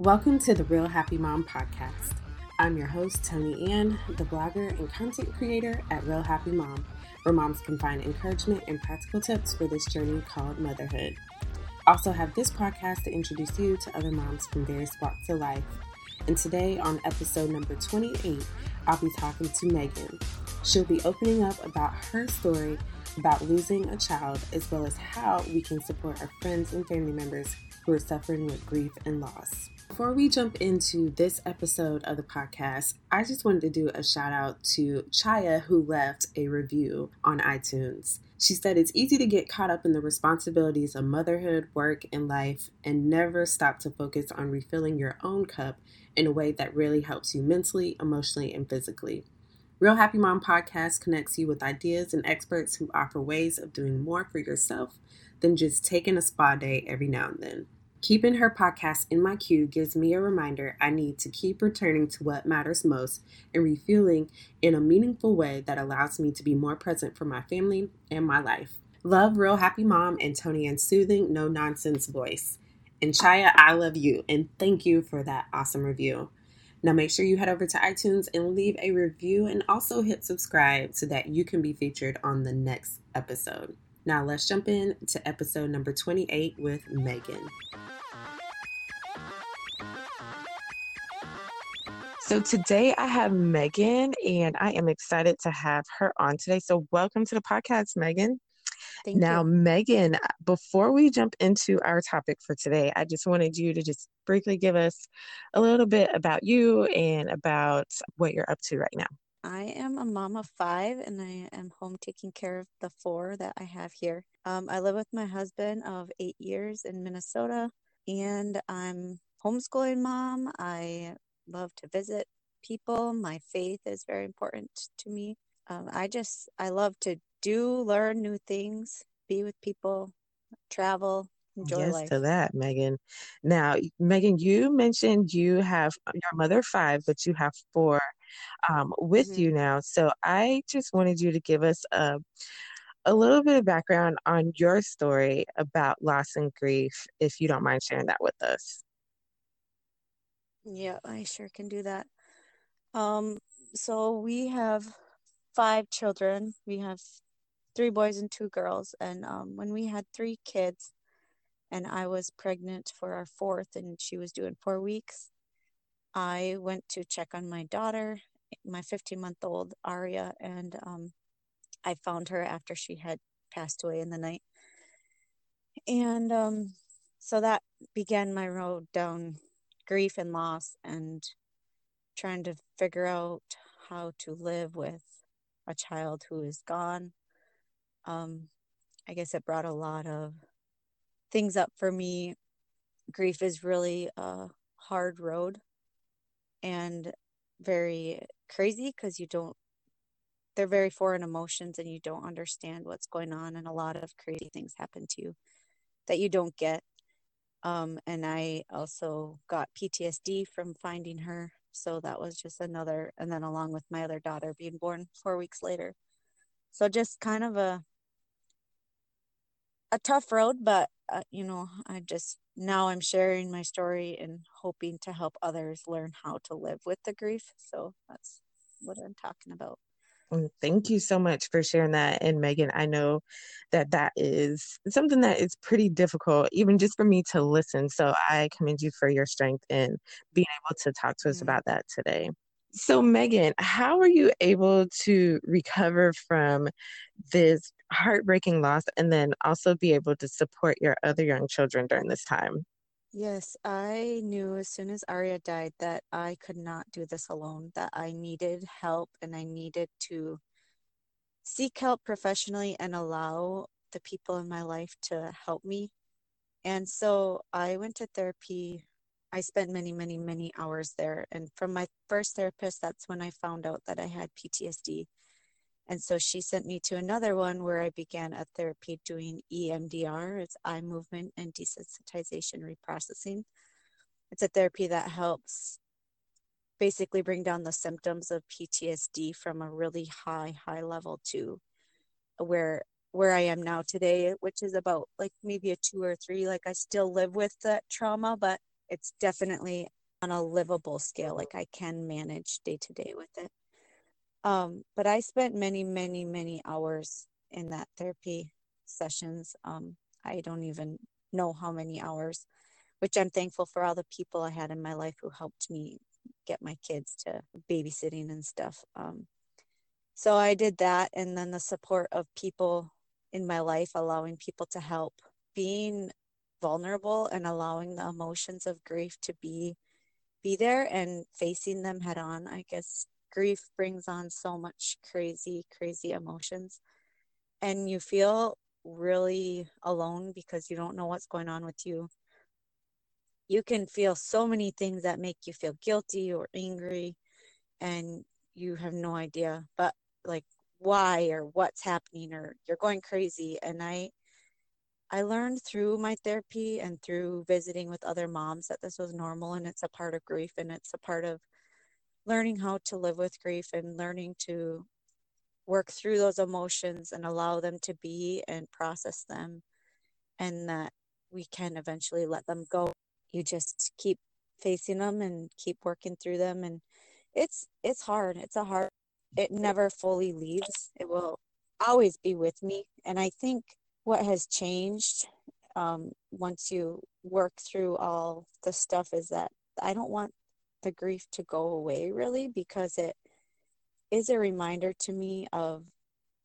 Welcome to the Real Happy Mom podcast. I'm your host, Tony Ann, the blogger and content creator at Real Happy Mom, where moms can find encouragement and practical tips for this journey called motherhood. Also, have this podcast to introduce you to other moms from various walks of life. And today, on episode number 28, I'll be talking to Megan. She'll be opening up about her story about losing a child, as well as how we can support our friends and family members who are suffering with grief and loss. Before we jump into this episode of the podcast, I just wanted to do a shout out to Chaya, who left a review on iTunes. She said it's easy to get caught up in the responsibilities of motherhood, work, and life, and never stop to focus on refilling your own cup in a way that really helps you mentally, emotionally, and physically. Real Happy Mom podcast connects you with ideas and experts who offer ways of doing more for yourself than just taking a spa day every now and then. Keeping her podcast in my queue gives me a reminder I need to keep returning to what matters most and refueling in a meaningful way that allows me to be more present for my family and my life. Love Real Happy Mom and Tony and soothing, no nonsense voice. And Chaya, I love you and thank you for that awesome review. Now make sure you head over to iTunes and leave a review and also hit subscribe so that you can be featured on the next episode. Now let's jump in to episode number 28 with Megan. So today I have Megan, and I am excited to have her on today. So welcome to the podcast, Megan. Thank now, you. Megan, before we jump into our topic for today, I just wanted you to just briefly give us a little bit about you and about what you're up to right now. I am a mom of five and I am home taking care of the four that I have here. Um, I live with my husband of eight years in Minnesota and I'm homeschooling mom. I love to visit people. My faith is very important to me. Um, I just, I love to do, learn new things, be with people, travel, enjoy yes life. to that, Megan. Now, Megan, you mentioned you have your mother five, but you have four um, with Mhm. you now. So I just wanted you to give us a a little bit of background on your story about loss and grief, if you don't mind sharing that with us. Yeah, I sure can do that. Um, so we have five children. We have three boys and two girls. And um, when we had three kids, and I was pregnant for our fourth, and she was doing four weeks, I went to check on my daughter, my 15 month old Aria, and um, I found her after she had passed away in the night. And um, so that began my road down grief and loss and trying to figure out how to live with a child who is gone. Um, I guess it brought a lot of things up for me. Grief is really a hard road and very crazy because you don't, they're very foreign emotions and you don't understand what's going on. And a lot of crazy things happen to you that you don't get. Um, and I also got PTSD from finding her. So that was just another, and then along with my other daughter being born four weeks later. So just kind of a, a tough road, but uh, you know, I just now I'm sharing my story and hoping to help others learn how to live with the grief. So that's what I'm talking about. Thank you so much for sharing that. And Megan, I know that that is something that is pretty difficult, even just for me to listen. So I commend you for your strength in being able to talk to us Mhm. about that today. So, Megan, how are you able to recover from this heartbreaking loss and then also be able to support your other young children during this time? Yes, I knew as soon as Aria died that I could not do this alone, that I needed help and I needed to seek help professionally and allow the people in my life to help me. And so I went to therapy. I spent many, many, many hours there. And from my first therapist, that's when I found out that I had PTSD. And so she sent me to another one where I began a therapy doing EMDR, it's eye movement and desensitization reprocessing. It's a therapy that helps basically bring down the symptoms of PTSD from a really high, high level to where where I am now today, which is about like maybe a two or three. Like I still live with that trauma, but it's definitely on a livable scale. Like I can manage day to day with it. Um, but I spent many, many, many hours in that therapy sessions. Um, I don't even know how many hours, which I'm thankful for all the people I had in my life who helped me get my kids to babysitting and stuff. Um, so I did that, and then the support of people in my life, allowing people to help, being vulnerable and allowing the emotions of grief to be be there and facing them head on. I guess grief brings on so much crazy, crazy emotions. And you feel really alone because you don't know what's going on with you. You can feel so many things that make you feel guilty or angry, and you have no idea, but like why or what's happening, or you're going crazy. And I, I learned through my therapy and through visiting with other moms that this was normal and it's a part of grief and it's a part of learning how to live with grief and learning to work through those emotions and allow them to be and process them and that we can eventually let them go. You just keep facing them and keep working through them and it's it's hard. It's a hard it never fully leaves. It will always be with me and i think what has changed um, once you work through all the stuff is that i don't want the grief to go away really because it is a reminder to me of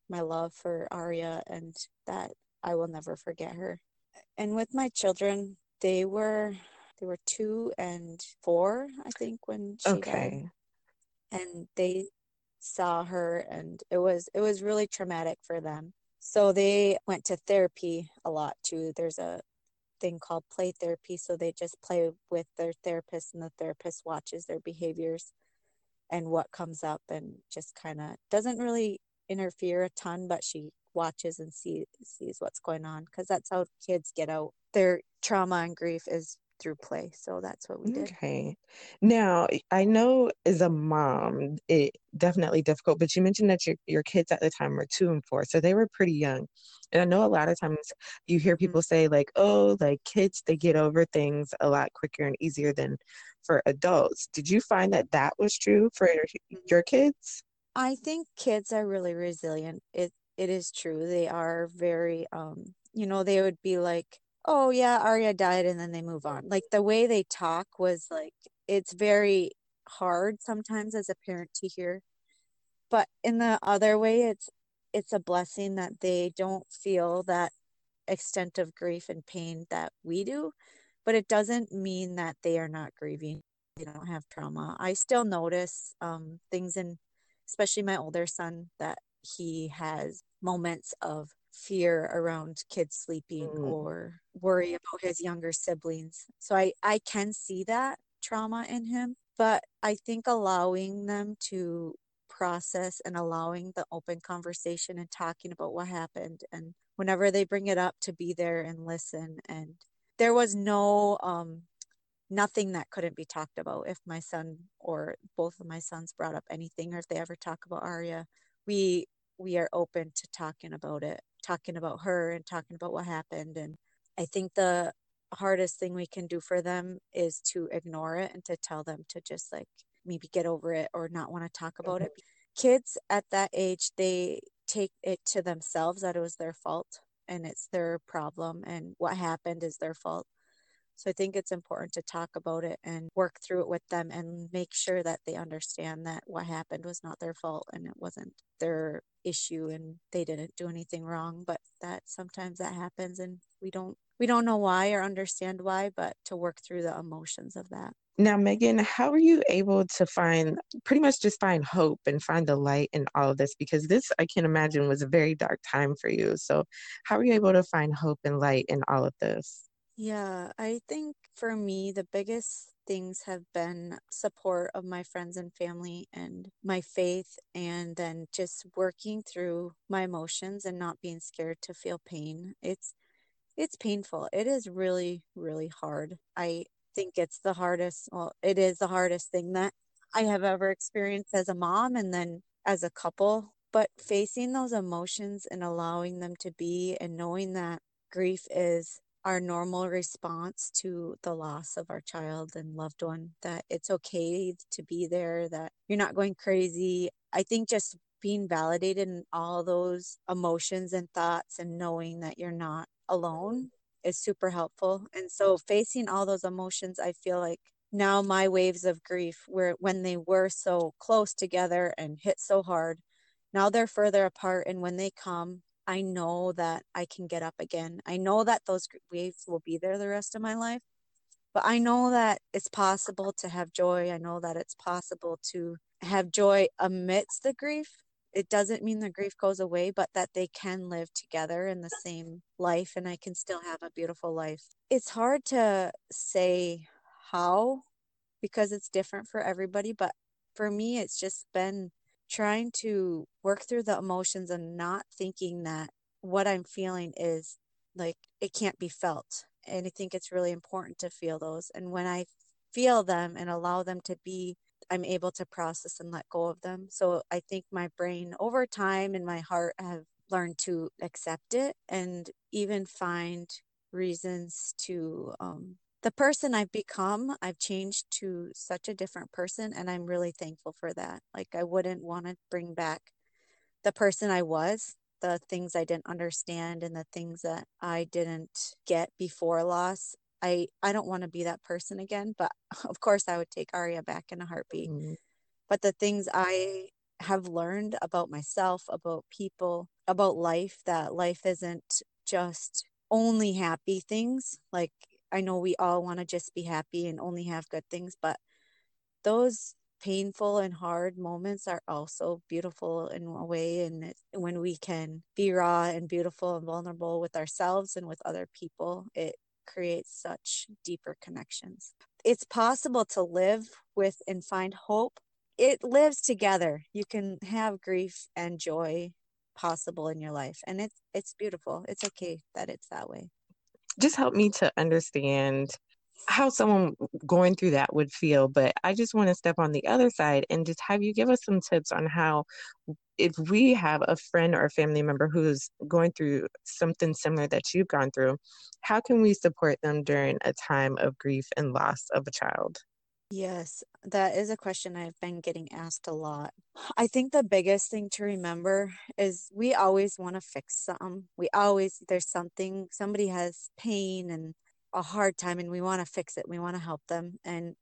my love for Aria and that I will never forget her. And with my children, they were they were two and four, I think, when she okay. died. And they saw her and it was it was really traumatic for them. So they went to therapy a lot too. There's a thing called play therapy. So they just play with their therapist and the therapist watches their behaviors and what comes up and just kind of doesn't really interfere a ton, but she watches and see, sees what's going on because that's how kids get out their trauma and grief is through play. So that's what we did. Okay. Now, I know as a mom, it definitely difficult, but you mentioned that your, your kids at the time were two and four, so they were pretty young. And I know a lot of times you hear people mm-hmm. say, like, oh, like kids, they get over things a lot quicker and easier than for adults. Did you find that that was true for your, your kids? I think kids are really resilient. It it is true. They are very um you know, they would be like, "Oh yeah, Aria died," and then they move on. Like the way they talk was like it's very hard sometimes as a parent to hear. But in the other way, it's it's a blessing that they don't feel that extent of grief and pain that we do but it doesn't mean that they are not grieving they don't have trauma i still notice um, things in especially my older son that he has moments of fear around kids sleeping mm. or worry about his younger siblings. So i i can see that trauma in him but i think allowing them to process and allowing the open conversation and talking about what happened and whenever they bring it up to be there and listen. And there was no um nothing that couldn't be talked about if my son or both of my sons brought up anything or if they ever talk about Aria we we are open to talking about it talking about her and talking about what happened and I think the hardest thing we can do for them is to ignore it and to tell them to just like maybe get over it or not want to talk about mm-hmm. it kids at that age they take it to themselves that it was their fault and it's their problem and what happened is their fault. So I think it's important to talk about it and work through it with them and make sure that they understand that what happened was not their fault and it wasn't their issue and they didn't do anything wrong, but that sometimes that happens and we don't we don't know why or understand why, but to work through the emotions of that. Now, Megan, how are you able to find pretty much just find hope and find the light in all of this? Because this, I can imagine, was a very dark time for you. So, how are you able to find hope and light in all of this? Yeah, I think for me, the biggest things have been support of my friends and family and my faith, and then just working through my emotions and not being scared to feel pain. It's it's painful. It is really, really hard. I think it's the hardest, well, it is the hardest thing that I have ever experienced as a mom and then as a couple. But facing those emotions and allowing them to be and knowing that grief is our normal response to the loss of our child and loved one that it's okay to be there that you're not going crazy. I think just being validated in all those emotions and thoughts and knowing that you're not alone is super helpful. And so facing all those emotions i feel like now my waves of grief were when they were so close together and hit so hard now they're further apart. And when they come I know that I can get up again. I know that those waves will be there the rest of my life, but I know that it's possible to have joy. I know that it's possible to have joy amidst the grief. It doesn't mean the grief goes away, but that they can live together in the same life and I can still have a beautiful life. It's hard to say how because it's different for everybody, but for me, it's just been trying to work through the emotions and not thinking that what I'm feeling is like it can't be felt. And I think it's really important to feel those. And when I feel them and allow them to be, I'm able to process and let go of them. So I think my brain over time and my heart have learned to accept it and even find reasons to um, the person I've become, I've changed to such a different person, and I'm really thankful for that. Like, I wouldn't want to bring back the person I was, the things I didn't understand, and the things that I didn't get before loss. I, I don't want to be that person again, but of course, I would take Aria back in a heartbeat. Mm-hmm. But the things I have learned about myself, about people, about life, that life isn't just only happy things. Like I know we all want to just be happy and only have good things, but those painful and hard moments are also beautiful in a way. And when we can be raw and beautiful and vulnerable with ourselves and with other people, it creates such deeper connections. It's possible to live with and find hope. It lives together. You can have grief and joy possible in your life and it's it's beautiful. It's okay that it's that way just help me to understand how someone going through that would feel. But I just want to step on the other side and just have you give us some tips on how, if we have a friend or a family member who's going through something similar that you've gone through, how can we support them during a time of grief and loss of a child? Yes, that is a question I've been getting asked a lot. I think the biggest thing to remember is we always want to fix something. We always, there's something, somebody has pain and a hard time, and we want to fix it. We want to help them. And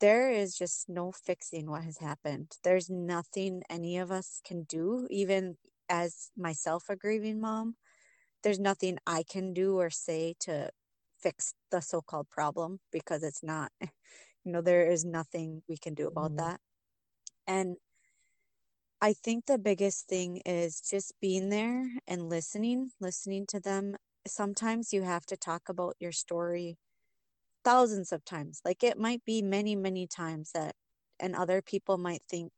there is just no fixing what has happened. There's nothing any of us can do, even as myself, a grieving mom. There's nothing I can do or say to fix the so called problem because it's not you know there is nothing we can do about mm-hmm. that. And i think the biggest thing is just being there and listening listening to them. Sometimes you have to talk about your story thousands of times. Like it might be many many times that and other people might think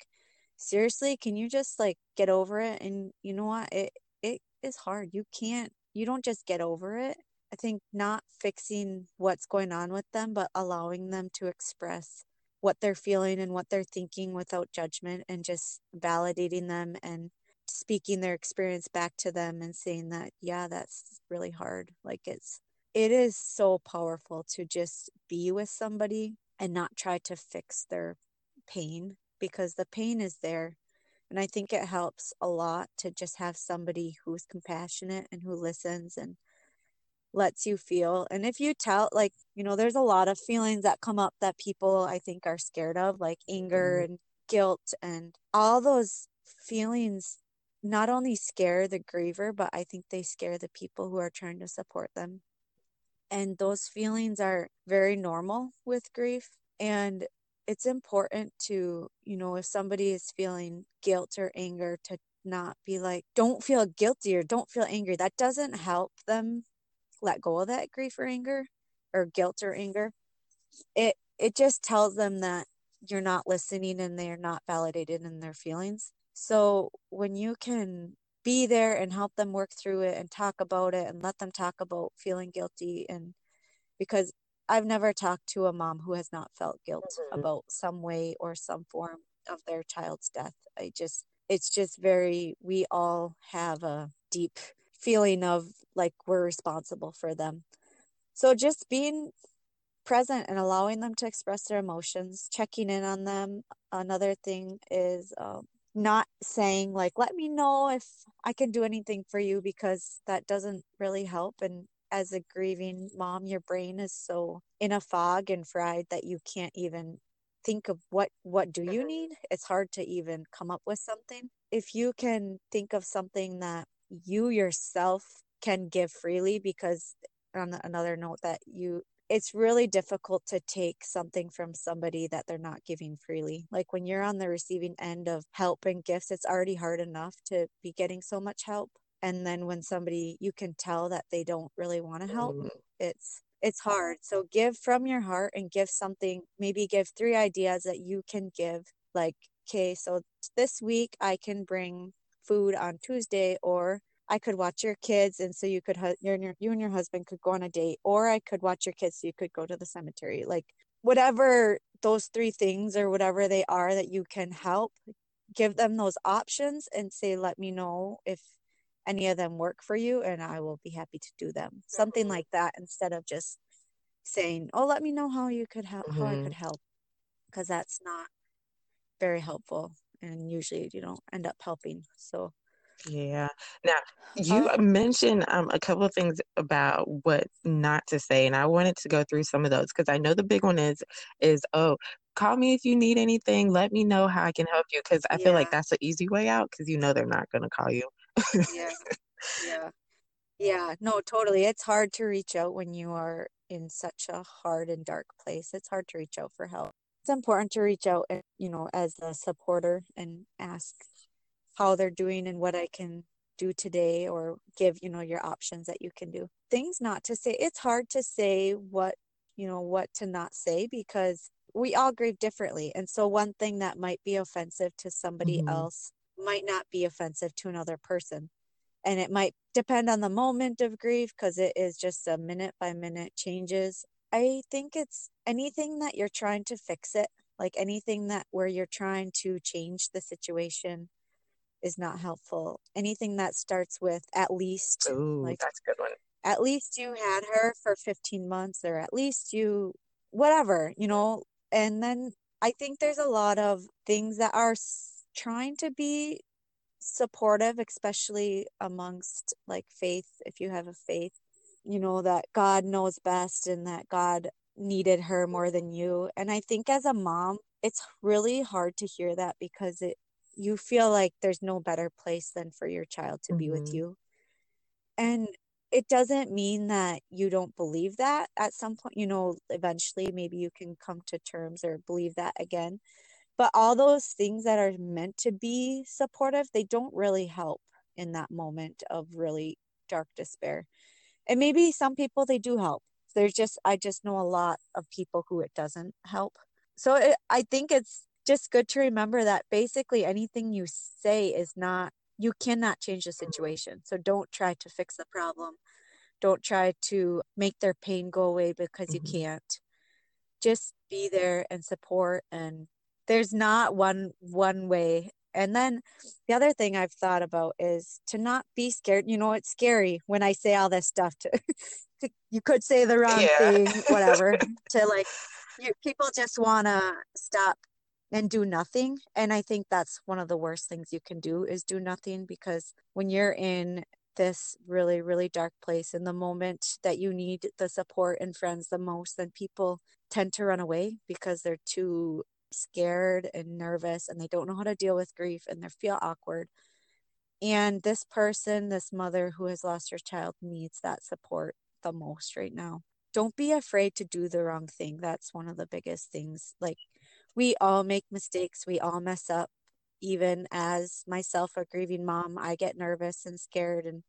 seriously can you just like get over it? And you know what? It it is hard. You can't you don't just get over it I think not fixing what's going on with them, but allowing them to express what they're feeling and what they're thinking without judgment and just validating them and speaking their experience back to them and saying that, yeah, that's really hard. Like it's, it is so powerful to just be with somebody and not try to fix their pain because the pain is there. And I think it helps a lot to just have somebody who's compassionate and who listens and lets you feel. And if you tell, like, you know, there's a lot of feelings that come up that people I think are scared of, like anger mm-hmm. and guilt, and all those feelings not only scare the griever, but I think they scare the people who are trying to support them. And those feelings are very normal with grief. And it's important to, you know, if somebody is feeling guilt or anger, to not be like, don't feel guilty or don't feel angry. That doesn't help them let go of that grief or anger or guilt or anger it it just tells them that you're not listening and they're not validated in their feelings so when you can be there and help them work through it and talk about it and let them talk about feeling guilty and because I've never talked to a mom who has not felt guilt mm-hmm. about some way or some form of their child's death. I just it's just very we all have a deep feeling of like we're responsible for them. So just being present and allowing them to express their emotions, checking in on them. Another thing is um, not saying, like, let me know if I can do anything for you, because that doesn't really help. And as a grieving mom, your brain is so in a fog and fried that you can't even think of what what do you need it's hard to even come up with something if you can think of something that you yourself can give freely because on another note that you it's really difficult to take something from somebody that they're not giving freely. Like when you're on the receiving end of help and gifts, it's already hard enough to be getting so much help. And then when somebody you can tell that they don't really want to help, mm. it's it's hard. So give from your heart and give something, maybe give three ideas that you can give. Like, okay, so this week I can bring food on Tuesday or I could watch your kids, and so you could you and your you and your husband could go on a date, or I could watch your kids, so you could go to the cemetery. Like whatever those three things or whatever they are that you can help, give them those options and say, let me know if any of them work for you, and I will be happy to do them. Something like that instead of just saying, oh, let me know how you could help, mm-hmm. how I could mm-hmm. help, because that's not very helpful, and usually you don't end up helping. So yeah. Now, you uh, mentioned um, a couple of things about what not to say, and I wanted to go through some of those because I know the big one is is oh, call me if you need anything. Let me know how I can help you because I feel like that's the easy way out because you know they're not going to call you. yeah, yeah, yeah. No, totally. It's hard to reach out when you are in such a hard and dark place. It's hard to reach out for help. It's important to reach out, and you know, as a supporter and ask how they're doing and what I can do today or give, you know, your options that you can do. Things not to say. It's hard to say what, you know, what to not say because we all grieve differently. And so one thing that might be offensive to somebody mm-hmm. else might not be offensive to another person. And it might depend on the moment of grief because it is just a minute by minute changes. I think it's anything that you're trying to fix it, like anything that where you're trying to change the situation is not helpful. Anything that starts with at least Ooh, like that's a good one. At least you had her for 15 months or at least you whatever, you know. And then I think there's a lot of things that are trying to be supportive especially amongst like faith if you have a faith you know that God knows best and that God needed her more than you and I think as a mom it's really hard to hear that because it you feel like there's no better place than for your child to mm-hmm. be with mm-hmm. you and it doesn't mean that you don't believe that at some point you know eventually maybe you can come to terms or believe that again but all those things that are meant to be supportive they don't really help in that moment of really dark despair and maybe some people they do help. There's just i just know a lot of people who it doesn't help. So it, i think it's just good to remember that basically anything you say is not you cannot change the situation. So don't try to fix the problem. Don't try to make their pain go away because mm-hmm. you can't. Just be there and support. And there's not one one way and then the other thing i've thought about is to not be scared you know it's scary when i say all this stuff to, to you could say the wrong yeah. thing whatever to like you, people just want to stop and do nothing and i think that's one of the worst things you can do is do nothing because when you're in this really really dark place in the moment that you need the support and friends the most then people tend to run away because they're too scared and nervous and they don't know how to deal with grief and they feel awkward. And this person this mother who has lost her child needs that support the most right now. Don't be afraid to do the wrong thing. That's one of the biggest things. Like we all make mistakes. We all mess up. Even as myself a grieving mom i get nervous and scared and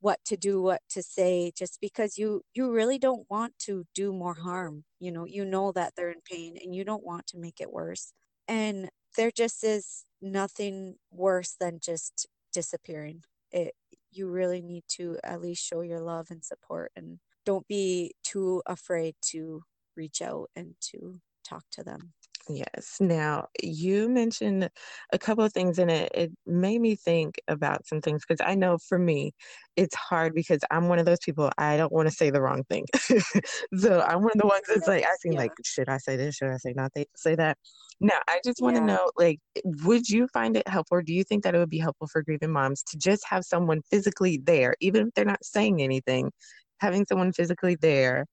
what to do what to say just because you you really don't want to do more harm you know you know that they're in pain and you don't want to make it worse. And there just is nothing worse than just disappearing. It you really need to at least show your love and support and don't be too afraid to reach out and to talk to them Yes. Now, you mentioned a couple of things, and it, it made me think about some things because I know for me, it's hard because I'm one of those people, I don't want to say the wrong thing. so I'm one of the ones that's like asking, Yeah. like, should I say this? Should I say not th- say that? Now, I just want to Yeah. know, like, would you find it helpful, or do you think that it would be helpful for grieving moms to just have someone physically there, even if they're not saying anything, having someone physically there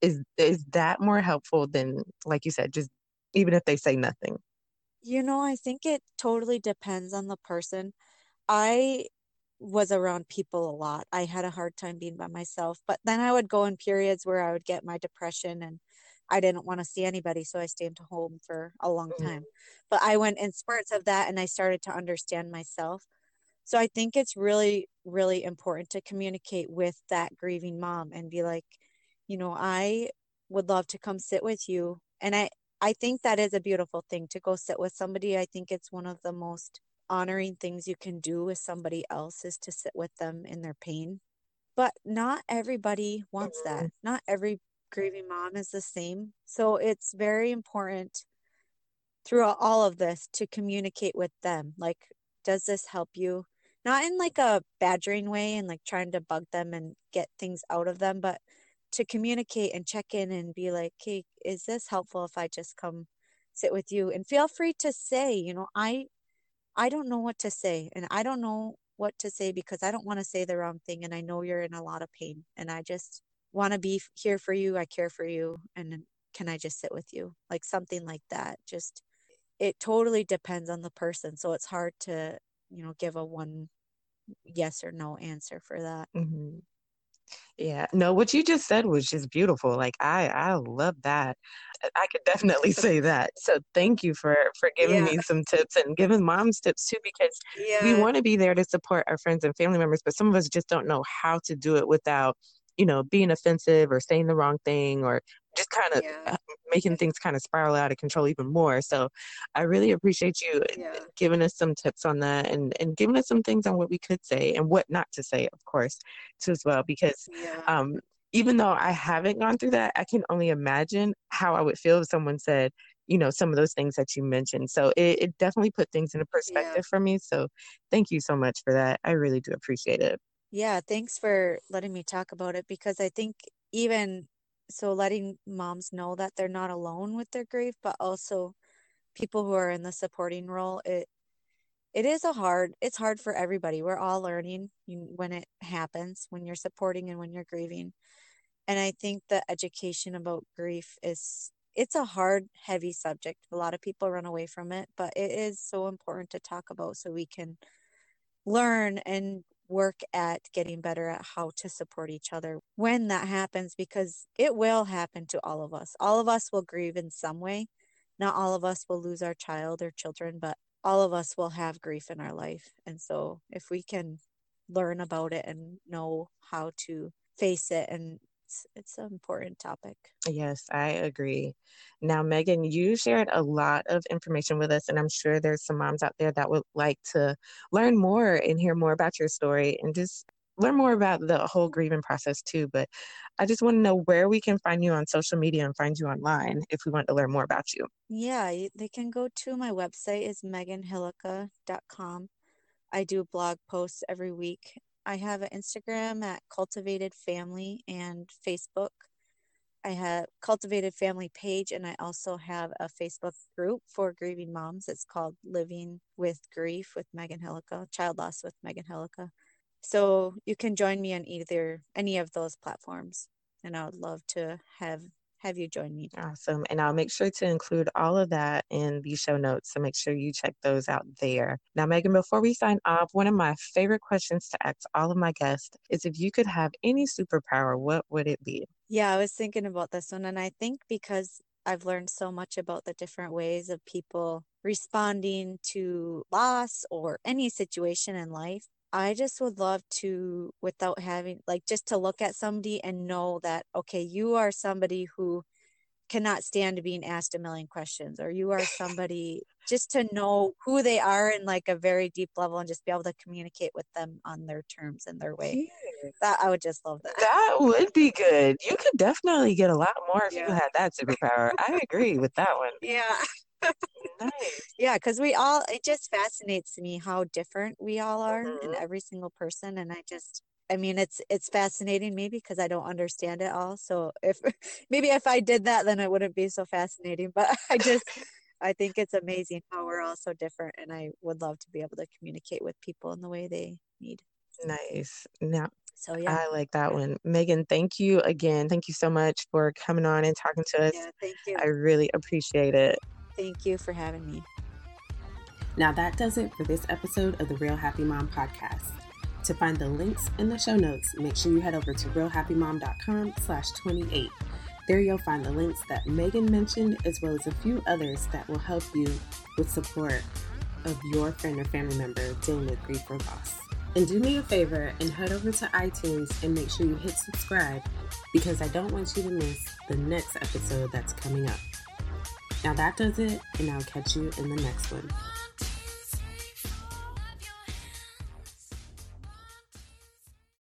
is is that more helpful than, like you said, just even if they say nothing? You know, I think it totally depends on the person. I was around people a lot. I had a hard time being by myself, but then I would go in periods where I would get my depression and I didn't want to see anybody, so I stayed home for a long Mhm. time. But I went in spurts of that and I started to understand myself. So I think it's really, really important to communicate with that grieving mom and be like, you know, I would love to come sit with you. And I, I think that is a beautiful thing to go sit with somebody. I think it's one of the most honoring things you can do with somebody else is to sit with them in their pain. But not everybody wants that. Mm-hmm. Not every grieving mom is the same. So it's very important throughout all of this to communicate with them. Like, does this help you? Not in like a badgering way and like trying to bug them and get things out of them, but to communicate and check in and be like, hey, is this helpful if I just come sit with you? And feel free to say, you know, I I don't know what to say and I don't know what to say because I don't want to say the wrong thing and I know you're in a lot of pain and I just want to be here for you. I care for you and can I just sit with you? Like something like that. Just it totally depends on the person. So it's hard to, you know, give a one yes or no answer for that. Mhm. Yeah. No, what you just said was just beautiful. Like I I love that. I I could definitely say that. So thank you for for giving Yeah. me some tips and giving moms tips too because we want to be there to support our friends and family members, but some of us just don't know how to do it without, you know, being offensive or saying the wrong thing or just kind of Yeah. making things kind of spiral out of control even more. So I really appreciate you Yeah. giving us some tips on that and and giving us some things on what we could say and what not to say, of course, too as well because Yeah. um even though I haven't gone through that, I can only imagine how I would feel if someone said, you know, some of those things that you mentioned. So it, it definitely put things into perspective for me. So thank you so much for that. I really do appreciate it. Yeah, thanks for letting me talk about it because I think even so letting moms know that they're not alone with their grief, but also people who are in the supporting role, it it is a hard it's hard for everybody. We're all learning when it happens, when you're supporting and when you're grieving. And I think the education about grief is it's a hard, heavy subject. A lot of people run away from it, but it is so important to talk about so we can learn and work at getting better at how to support each other when that happens because it will happen to all of us. All of us will grieve in some way. Not all of us will lose our child or children, but all of us will have grief in our life. And so if we can learn about it and know how to face it and it's, it's an important topic. Yes, I agree. Now, Megan, you shared a lot of information with us, and I'm sure there's some moms out there that would like to learn more and hear more about your story and just learn more about the whole grieving process too. But I just want to know where we can find you on social media and find you online if we want to learn more about you. Yeah, they can go to my website is meganhillica.com. I do blog posts every week. I have an Instagram at Cultivated Family and Facebook. I have Cultivated Family page and I also have a Facebook group for grieving moms. It's called Living with Grief with Megan Hillica, Child Loss with Megan Hillica. So you can join me on either any of those platforms and I would love to have have you join me. Awesome. And I'll make sure to include all of that in the show notes. So make sure you check those out there. Now, Megan, before we sign off, one of my favorite questions to ask all of my guests is if you could have any superpower, what would it be? Yeah, I was thinking about this one, and I think because I've learned so much about the different ways of people responding to loss or any situation in life, I just would love to, without having, like, just to look at somebody and know that, okay, you are somebody who cannot stand being asked a million questions, or you are somebody just to know who they are in like a very deep level and just be able to communicate with them on their terms and their way. That I would just love that. That would be good. You could definitely get a lot more if you had that superpower. I agree with that one. Yeah. nice. yeah, because we all, it just fascinates me how different we all are in Mhm. every single person. And I just, I mean, it's it's fascinating maybe because I don't understand it all. So if maybe if I did that, then it wouldn't be so fascinating. But I just, I think it's amazing how we're all so different, and I would love to be able to communicate with people in the way they need. Nice. Now, So yeah, I like that one. Megan, thank you again. Thank you so much for coming on and talking to us. yeah. Thank you, I really appreciate it. Thank you for having me. Now that does it for this episode of the Real Happy Mom podcast. To find the links in the show notes, make sure you head over to realhappymom.com slash 28. There you'll find the links that Megan mentioned as well as a few others that will help you with support of your friend or family member dealing with grief or loss. And do me a favor and head over to iTunes and make sure you hit subscribe because I don't want you to miss the next episode that's coming up. Now that does it, and I'll catch you in the next one.